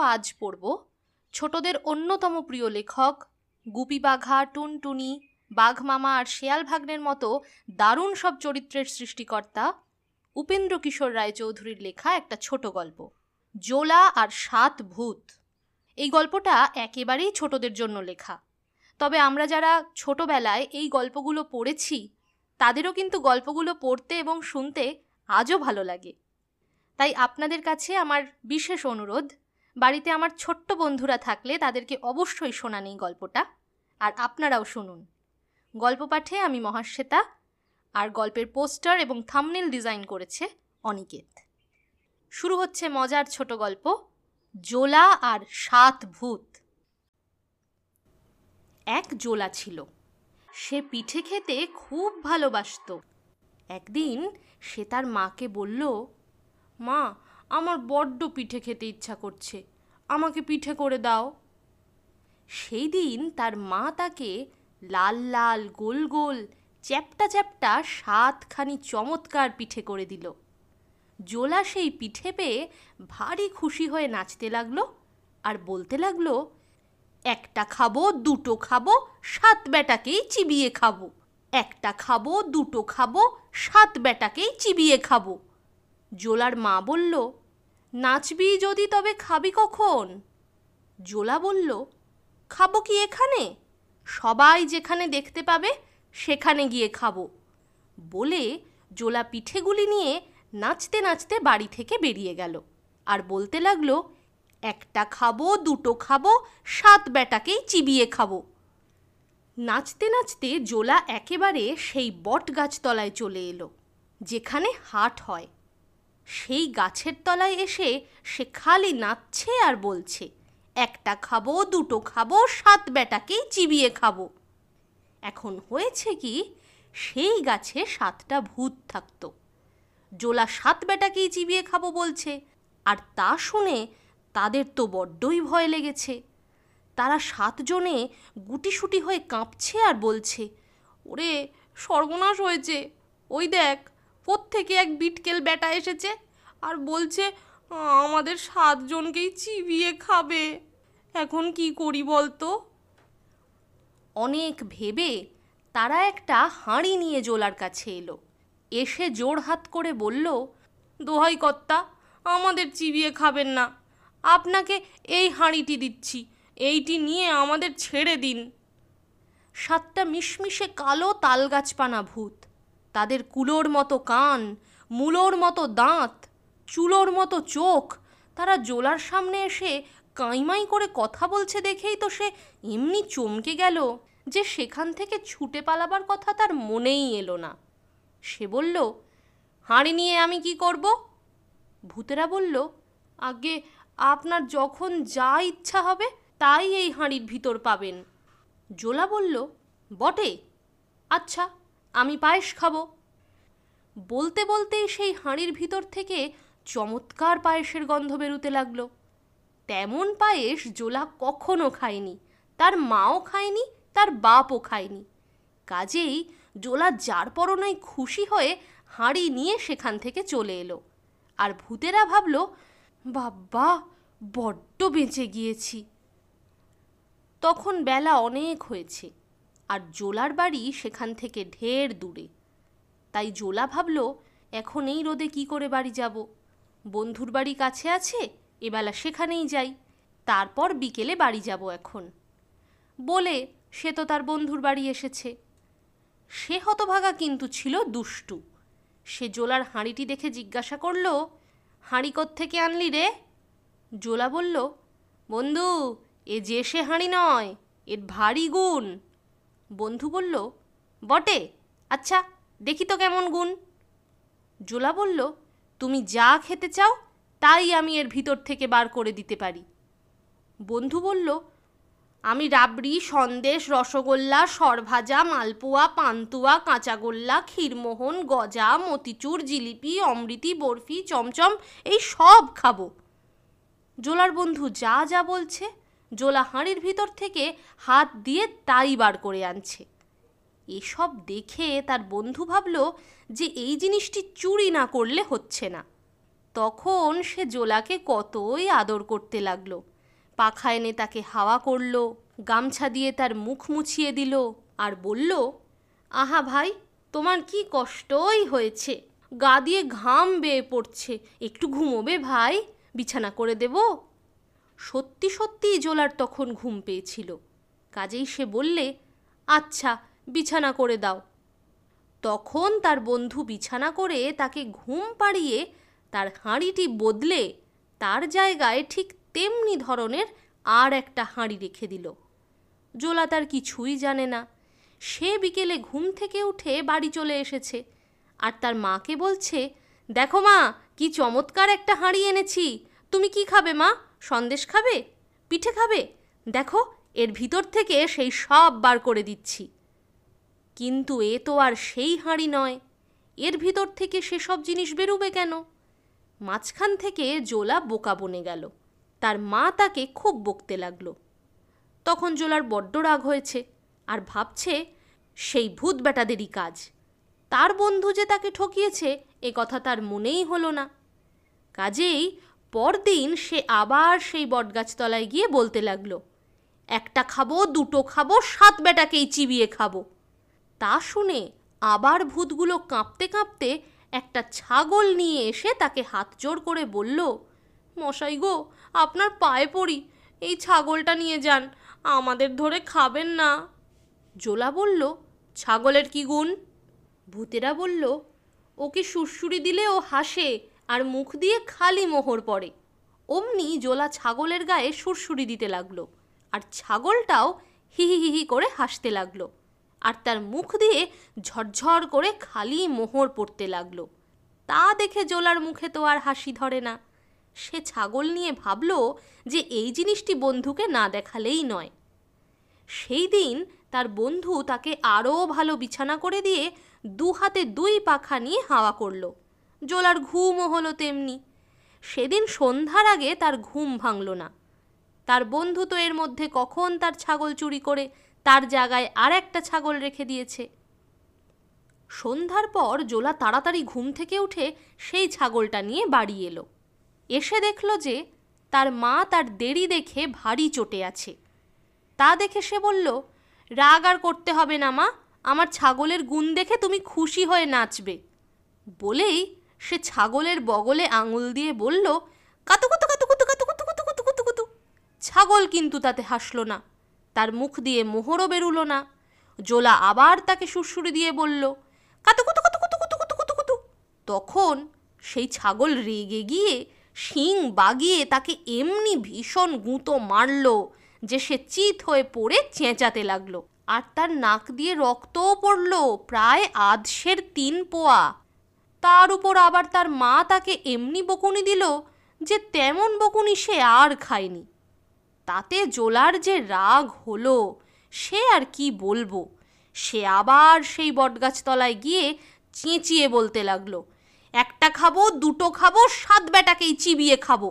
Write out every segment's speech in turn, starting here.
আজ পড়ব ছোটদের অন্যতম প্রিয় লেখক গুপি বাঘা টুনটুনি বাঘ মামা আর শেয়াল ভাগ্নের মতো দারুণ সব চরিত্রের সৃষ্টিকর্তা উপেন্দ্র কিশোর রায়চৌধুরীর লেখা একটা ছোট গল্প, জোলা আর সাত ভূত। এই গল্পটা একেবারেই ছোটদের জন্য লেখা। তবে আমরা যারা ছোটবেলায় এই গল্পগুলো পড়েছি, তাদেরও কিন্তু গল্পগুলো পড়তে এবং শুনতে আজও ভালো লাগে। তাই আপনাদের কাছে আমার বিশেষ অনুরোধ বাড়িতে আমার ছোট্ট বন্ধুরা থাকলে তাদেরকে অবশ্যই শোনান এই গল্পটা, আর আপনারাও শুনুন। গল্প পাঠে আমি মহাশ্বেতা, আর গল্পের পোস্টার এবং থামনেল ডিজাইন করেছে অনিকেত। শুরু হচ্ছে মজার ছোট গল্প, জোলা আর সাত ভূত। এক জোলা ছিল। সে পিঠে খেতে খুব ভালোবাসত। একদিন সে তার মাকে বলল, মা আমার বড্ড পিঠে খেতে ইচ্ছা করছে। আমাকে পিঠে করে দাও। সেই দিন তার মা তাকে লাল লাল, গোল গোল, চ্যাপটা চ্যাপটা সাতখানি চমৎকার পিঠে করে দিল। জোলা সেই পিঠে পেয়ে ভারী খুশি হয়ে নাচতে লাগল আর বলতে লাগল, একটা খাব, দুটো খাব, সাত বেটাকেই চিবিয়ে খাব। একটা খাব, দুটো খাব, সাত বেটাকেই চিবিয়ে খাব। জোলার মা বলল নাচবি যদি তবে খাবি কখন? জোলা বলল, খাব কি এখানে? সবাই যেখানে দেখতে পাবে, সেখানে গিয়ে খাব। বলে জোলা পিঠেগুলি নিয়ে নাচতে নাচতে বাড়ি থেকে বেরিয়ে গেল। আর বলতে লাগল, একটা খাব, দুটো খাব, সাত বেটাকেই চিবিয়ে খাব। নাচতে নাচতে জোলা একেবারে সেই বট গাছতলায় চলে এলো, যেখানে হাট হয়। সেই গাছের তলায় এসে সে খালি নাচছে আর বলছে, একটা খাব, দুটো খাব, সাত বেটাকেই চিবিয়ে খাব। এখন হয়েছে কি, সেই গাছে সাতটা ভূত থাকত। জোলা সাত বেটাকেই চিবিয়ে খাব বলছে, আর তা শুনে তাদের তো বড্ডই ভয় লেগেছে। তারা সাতজনে গুটিসুটি হয়ে কাঁপছে আর বলছে, ওরে সর্বনাশ হয়েছে, ওই দেখ থেকে এক বিটকেল বেটা এসেছে? আর বলছে আমাদের সাতজনকেই চিবিয়ে খাবে। এখন কি করি বলতো? অনেক ভেবে তারা একটা হাঁড়ি নিয়ে জোলার কাছে এলো। এসে জোর হাত করে বলল দোহাই কর্তা আমাদের চিবিয়ে খাবেন না। আপনাকে এই হাঁড়িটি দিচ্ছি। এইটি নিয়ে আমাদের ছেড়ে দিন। সাতটা মিশমিশে কালো তালগাছপানা ভূত তাদের কুলোর মতো কান মূলোর মতো দাঁত চুলোর মতো চোখ। তারা জোলার সামনে এসে কাইমাই করে কথা বলছে দেখেই তো সে এমনি চমকে গেল যে সেখান থেকে ছুটে পালাবার কথা তার মনেই এলো না। সে বলল, হাঁড়ি নিয়ে আমি কি করব? ভূতেরা বলল, আগে আপনার যখন যা ইচ্ছা হবে তাই এই হাঁড়ির ভিতর পাবেন। জোলা বলল, বটে। আচ্ছা আমি পায়েস খাব। বলতে বলতেই সেই হাঁড়ির ভিতর থেকে চমৎকার পায়েসের গন্ধ বেরুতে লাগল। তেমন পায়েস জোলা কখনো খায়নি। তার মাও খায়নি, তার বাপও খায়নি। কাজেই জোলা যার পরনাই খুশি হয়ে হাঁড়ি নিয়ে সেখান থেকে চলে এলো। আর ভূতেরা ভাবল, বাব্বা, বড্ড বেঁচে গিয়েছি। তখন বেলা অনেক হয়েছে আর জোলার বাড়ি সেখান থেকে ঢের দূরে। তাই জোলা ভাবল, এখন এই রোদে কি করে বাড়ি যাব? বন্ধুর বাড়ি কাছে আছে, এবেলা সেখানেই যাই। তারপর বিকেলে বাড়ি যাব এখন। বলে সে তো তার বন্ধুর বাড়ি এসেছে। সে হতভাগা কিন্তু ছিল দুষ্টু। সে জোলার হাঁড়িটি দেখে জিজ্ঞাসা করল, হাঁড়ি থেকে আনলি রে? জোলা বলল, বন্ধু, এ যে সে হাঁড়ি নয়, এর ভারী গুণ। বন্ধু বলল, বটে? আচ্ছা দেখি তো কেমন গুণ। জোলা বলল তুমি যা খেতে চাও, তাই আমি এর ভিতর থেকে বার করে দিতে পারি। বন্ধু বলল, আমি রাবড়ি, সন্দেশ, রসগোল্লা, সরভাজা, মালপোয়া, পান্তুয়া, কাঁচাগোল্লা, ক্ষীরমোহন, গজা, মতিচুর, জিলিপি, অমৃতি, বরফি, চমচম, এই সব খাব। জোলার বন্ধু যা যা বলছে, জোলা হাঁড়ির ভিতর থেকে হাত দিয়ে তাই বার করে আনছে। এসব দেখে তার বন্ধু ভাবল যে এই জিনিসটি চুরি না করলে হচ্ছে না। তখন সে জোলাকে কতই আদর করতে লাগল। পাখা এনে তাকে হাওয়া করল, গামছা দিয়ে তার মুখ মুছিয়ে দিল আর বলল, আহা ভাই, তোমার কি কষ্টই হয়েছে। গা দিয়ে ঘাম বেয়ে পড়ছে, একটু ঘুমোবে ভাই, বিছানা করে দেব। সত্যি সত্যিই জোলার তখন ঘুম পেয়েছিল। কাজেই সে বললে আচ্ছা বিছানা করে দাও। তখন তার বন্ধু বিছানা করে তাকে ঘুম পাড়িয়ে তার হাঁড়িটি বদলে তার জায়গায় ঠিক তেমনি ধরনের আর একটা হাঁড়ি রেখে দিল। জোলা তার কিছুই জানে না। সে বিকেলে ঘুম থেকে উঠে বাড়ি চলে এসেছে আর তার মাকে বলছে, দেখো মা, কি চমৎকার একটা হাঁড়ি এনেছি। তুমি কি খাবে মা? সন্দেশ খাবে? পিঠে খাবে? দেখো, এর ভিতর থেকে সেই সব বার করে দিচ্ছি। কিন্তু এ তো আর সেই হাঁড়ি নয়। এর ভিতর থেকে সেসব জিনিস বেরুবে কেন? মাঝখান থেকে জোলা বোকা বনে গেল। তার মা তাকে খুব বকতে লাগল। তখন জোলার বড্ড রাগ হয়েছে আর ভাবছে, সেই ভূত বেটাদেরই কাজ। তার বন্ধু যে তাকে ঠকিয়েছে, এ কথা তার মনেই হলো না। কাজেই পরদিন সে আবার সেই বটগাছতলায় গিয়ে বলতে লাগল, একটা খাব, দুটো খাব, সাত বেটাকেই চিবিয়ে খাব। তা শুনে আবার ভূতগুলো কাঁপতে কাঁপতে একটা ছাগল নিয়ে এসে তাকে হাত জোড় করে বলল, মশাই গো, আপনার পায়ে পড়ি, এই ছাগলটা নিয়ে যান, আমাদের ধরে খাবেন না। জোলা বলল, ছাগলের কি গুণ? ভূতেরা বলল, ওকে সুরসুরি দিলে ও হাসে আর মুখ দিয়ে খালি মোহর পড়ে। অমনি জোলা ছাগলের গায়ে সুরসুরি দিতে লাগল আর ছাগলটাও হিহি হিহি করে হাসতে লাগল। আর তার মুখ দিয়ে ঝরঝর করে খালি মোহর পড়তে লাগল। তা দেখে জোলার মুখে তো আর হাসি ধরে না। সে ছাগল নিয়ে ভাবল যে এই জিনিসটি বন্ধুকে না দেখালেই নয়। সেই দিন তার বন্ধু তাকে আরও ভালো বিছানা করে দিয়ে দু হাতে দুই পাখা নিয়ে হাওয়া করল। জোলার ঘুমও হলো তেমনি। সেদিন সন্ধ্যার আগে তার ঘুম ভাঙল না। তার বন্ধু তো এর মধ্যে কখন তার ছাগল চুরি করে তার জায়গায় আর একটা ছাগল রেখে দিয়েছে সন্ধ্যার পর জোলা তাড়াতাড়ি ঘুম থেকে উঠে সেই ছাগলটা নিয়ে বাড়ি এলো এসে দেখল যে তার মা তার দেরি দেখে ভারী চটে আছে তা দেখে সে বলল রাগ আর করতে হবে না মা আমার ছাগলের গুণ দেখে তুমি খুশি হয়ে নাচবে বলেই সে ছাগলের বগলে আঙুল দিয়ে বলল কাতু কুতু কাতু কুতু কাতু কুতু কুতু কুতু কুতু কুতু ছাগল কিন্তু তাতে হাসলো না তার মুখ দিয়ে মোহরও বেরুলো না। জোলা আবার তাকে সুরসুরি দিয়ে বলল, কাতু, কুতু কুতু কুতু কুতু কুতু কুতু কুতু। তখন সেই ছাগল রেগে গিয়ে শিং বাগিয়ে তাকে এমনি ভীষণ গুঁতো মারল যে সে চিত হয়ে পড়ে চেঁচাতে লাগল। আর তার নাক দিয়ে রক্তও পড়ল প্রায় আধশের তিন পোয়া। তার উপর আবার তার মা তাকে এমনি বকুনি দিল যে তেমন বকুনি সে আর খায়নি। তাতে জোলার যে রাগ হলো, সে আর কি বলব? সে আবার সেই বটগাছতলায় গিয়ে চেঁচিয়ে বলতে লাগল, একটা খাব, দুটো খাব, সাত বেটাকেই চিবিয়ে খাব।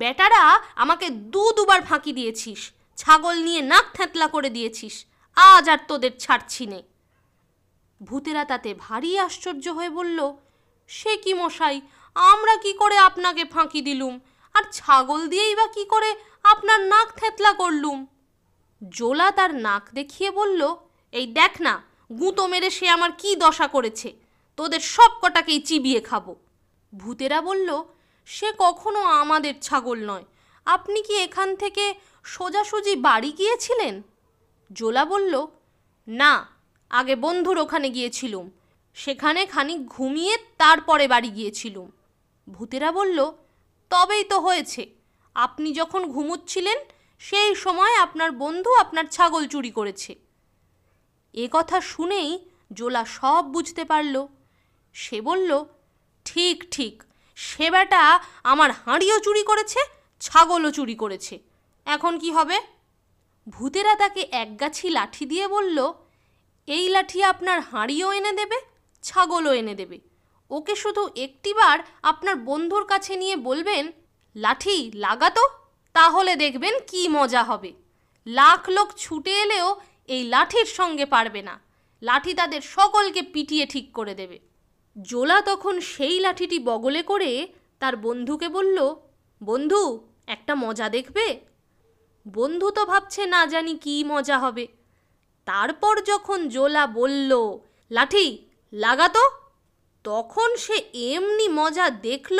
বেটারা, আমাকে দু দুবার ফাঁকি দিয়েছিস, ছাগল নিয়ে নাক থ্যাতলা করে দিয়েছিস, আজ আর তোদের ছাড়ছি নে। ভূতেরা তাতে ভারী আশ্চর্য হয়ে বলল, সে কি মশাই, আমরা কি করে আপনাকে ফাঁকি দিলুম? আর ছাগল দিয়েই বা কি করে আপনার নাক থেতলা করলুম? জোলা তার নাক দেখিয়ে বলল, এই দেখ না, গুঁতো মেরে সে আমার কি দশা করেছে? তোদের সব কটাকেই চিবিয়ে খাব। ভূতেরা বলল, সে কখনো আমাদের ছাগল নয়। আপনি কি এখান থেকে সোজাসুজি বাড়ি গিয়েছিলেন? জোলা বলল, না, আগে বন্ধুর ওখানে গিয়েছিলুম। সেখানে খানিক ঘুমিয়ে তারপরে বাড়ি গিয়েছিলুম। ভূতেরা বলল তবেই তো হয়েছে। আপনি যখন ঘুমুচ্ছিলেন, সেই সময় আপনার বন্ধু আপনার ছাগল চুরি করেছে। এ কথা শুনেই জোলা সব বুঝতে পারল। সে বলল, ঠিক ঠিক, সে বেটা আমার হাঁড়িও চুরি করেছে, ছাগলও চুরি করেছে। এখন কি হবে? ভূতেরা তাকে একগাছি লাঠি দিয়ে বলল, এই লাঠি আপনার হাঁড়িও এনে দেবে, ছাগলও এনে দেবে। ওকে শুধু একটিবার আপনার বন্ধুর কাছে নিয়ে বলবেন, লাঠি লাগাতো তাহলে দেখবেন কি মজা হবে। লাখ লোক ছুটে এলেও এই লাঠির সঙ্গে পারবে না। লাঠি তাদের সকলকে পিটিয়ে ঠিক করে দেবে। জোলা তখন সেই লাঠিটি বগলে করে তার বন্ধুকে বলল, বন্ধু, একটা মজা দেখবে? বন্ধু তো ভাবছে, না জানি কি মজা হবে। তারপর যখন জোলা বলল, লাঠি লাগাতো তখন সে এমনি মজা দেখল,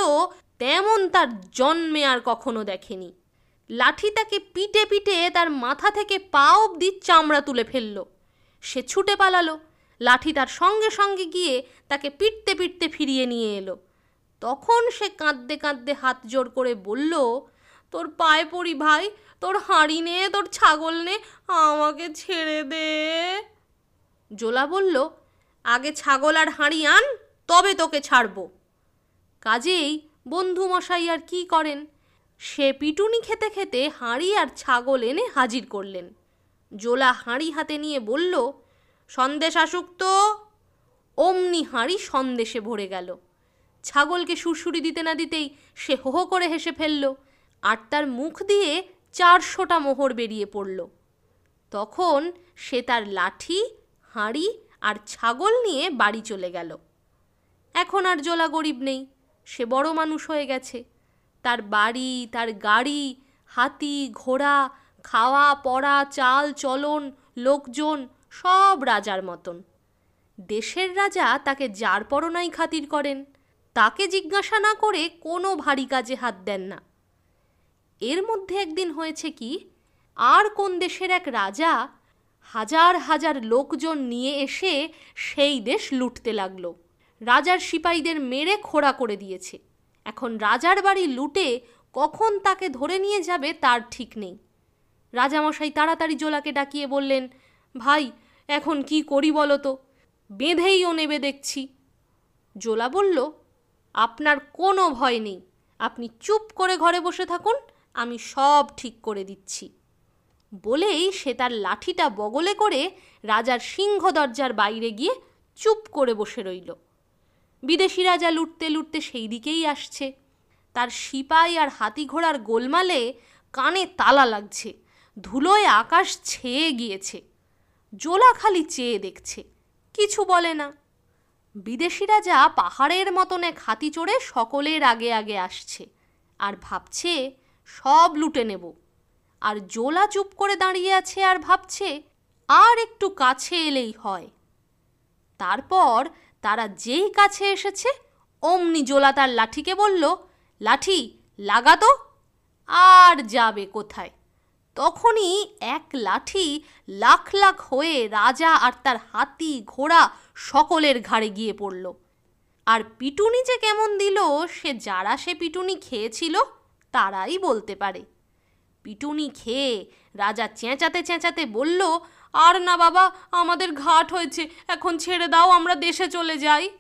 তেমন তার জন্মে আর কখনো দেখেনি। লাঠি তাকে পিটে পিটে তার মাথা থেকে পা অবধি চামড়া তুলে ফেলল। সে ছুটে পালালো। লাঠি তার সঙ্গে সঙ্গে গিয়ে তাকে পিটতে পিটতে ফিরিয়ে নিয়ে এলো। তখন সে কাঁদতে কাঁদতে হাত জোর করে বলল, তোর পায়ে পড়ি ভাই, তোর হাঁড়ি নে, তোর ছাগল নে, আমাকে ছেড়ে দে। জোলা বলল, আগে ছাগল আর হাঁড়ি আন তবে তোকে ছাড়ব। কাজেই বন্ধু মশাই আর কি করেন? সে পিটুনি খেতে খেতে হাঁড়ি আর ছাগল এনে হাজির করলেন। জোলা হাঁড়ি হাতে নিয়ে বলল, সন্দেশ আসুক তো। অমনি হাঁড়ি সন্দেশে ভরে গেল। ছাগলকে সুরসুরি দিতে না দিতেই সে হো করে হেসে ফেলল আর তার মুখ দিয়ে চারশোটা মোহর বেরিয়ে পড়ল। তখন সে তার লাঠি, হাঁড়ি আর ছাগল নিয়ে বাড়ি চলে গেল। এখন আর জোলা গরিব নেই। সে বড় মানুষ হয়ে গেছে। তার বাড়ি, তার গাড়ি, হাতি, ঘোড়া, খাওয়া, পড়া, চাল, চলন, লোকজন সব রাজার মতন। দেশের রাজা তাকে যার পরনাই খাতির করেন, তাকে জিজ্ঞাসা না করে কোনো ভারী কাজে হাত দেন না। এর মধ্যে একদিন হয়েছে কি, আর কোন দেশের এক রাজা হাজার হাজার লোকজন নিয়ে এসে সেই দেশ লুটতে লাগল। রাজার সিপাহীদের মেরে খোড়া করে দিয়েছে। এখন রাজার বাড়ি লুটে কখন তাকে ধরে নিয়ে যাবে তার ঠিক নেই। রাজামশাই তাড়াতাড়ি জোলাকে ডাকিয়ে বললেন, ভাই, এখন কি করি বলো তো? বেঁধেই ও নেবে দেখছি। জোলা বলল, আপনার কোনো ভয় নেই। আপনি চুপ করে ঘরে বসে থাকুন, আমি সব ঠিক করে দিচ্ছি। বলেই সে তার লাঠিটা বগলে করে রাজার সিংহ দরজার বাইরে গিয়ে চুপ করে বসে রইল। বিদেশি রাজা লুটতে লুটতে সেই দিকেই আসছে। তার সিপাই আর হাতি ঘোড়ার গোলমালে কানে তালা লাগছে। ধুলোয় আকাশ ছেয়ে গিয়েছে। জোলা খালি চেয়ে দেখছে। কিছু বলে না। বিদেশি রাজা পাহাড়ের মতন এক হাতি চড়ে সকলের আগে আগে আসছে। আর ভাবছে, সব লুটে নেব। আর জোলা চুপ করে দাঁড়িয়ে আছে আর ভাবছে, আর একটু কাছে এলেই হয়। তারপর তারা যেই কাছে এসেছে, অমনি জোলা তার লাঠিকে বলল, লাঠি লাগাতো আর যাবে কোথায়? তখনই এক লাঠি লাখ লাখ হয়ে রাজা আর তার হাতি ঘোড়া সকলের ঘাড়ে গিয়ে পড়ল। আর পিটুনি যে কেমন দিল, সে যারা সে পিটুনি খেয়েছিল, তারাই বলতে পারে। পিটুনি খেয়ে রাজা চেঁচাতে চেঁচাতে বলল আর না বাবা, আমাদের ঘাট হয়েছে। এখন ছেড়ে দাও, আমরা দেশে চলে যাই।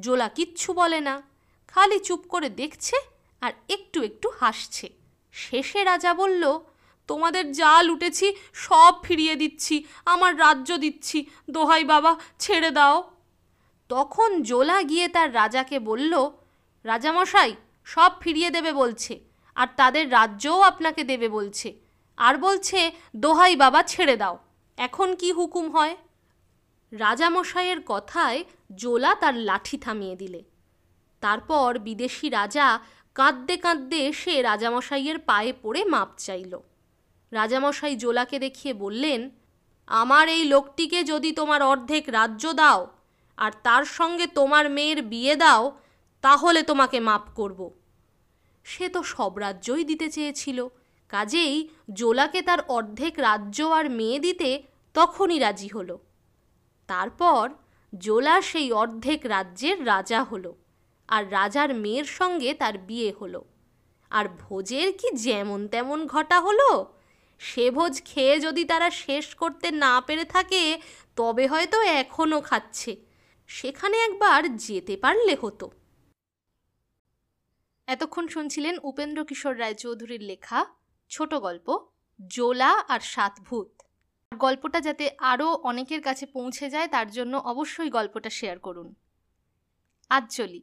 জোলা কিচ্ছু বলে না। খালি চুপ করে দেখছে আর একটু একটু হাসছে। শেষে রাজা বলল, তোমাদের যা লুটেছি, সব ফিরিয়ে দিচ্ছি, আমার রাজ্য দিচ্ছি। দোহাই বাবা, ছেড়ে দাও। তখন জোলা গিয়ে তার রাজাকে বলল, রাজামশাই, সব ফিরিয়ে দেবে বলছে, আর তাদের রাজ্যও আপনাকে দেবে বলছে। আর বলছে, দোহাই বাবা, ছেড়ে দাও। এখন কি হুকুম হয়? রাজামশাইয়ের কথায় জোলা তার লাঠি থামিয়ে দিলে। তারপর বিদেশি রাজা কাঁদতে কাঁদতে এসে রাজামশাইয়ের পায়ে পড়ে মাপ চাইল। রাজামশাই জোলাকে দেখিয়ে বললেন, আমার এই লোকটিকে যদি তোমার অর্ধেক রাজ্য দাও, আর তার সঙ্গে তোমার মেয়ের বিয়ে দাও, তাহলে তোমাকে মাপ করব। সে তো সব রাজ্যই দিতে চেয়েছিল। কাজেই জোলাকে তার অর্ধেক রাজ্য আর মেয়ে দিতে তখনই রাজি হলো। তারপর জোলা সেই অর্ধেক রাজ্যের রাজা হলো আর রাজার মেয়ের সঙ্গে তার বিয়ে হলো। আর ভোজের কি যেমন তেমন ঘটা হলো? সে ভোজ খেয়ে যদি তারা শেষ করতে না পেরে থাকে, তবে হয়তো এখনও খাচ্ছে। সেখানে একবার যেতে পারলে হতো। এতক্ষণ শুনছিলেন উপেন্দ্র কিশোর রায়চৌধুরীর লেখা ছোট গল্প, জোলা আর সাত ভূত। গল্পটা যাতে আরও অনেকের কাছে পৌঁছে যায়, তার জন্য অবশ্যই গল্পটা শেয়ার করুন। আজ চলি।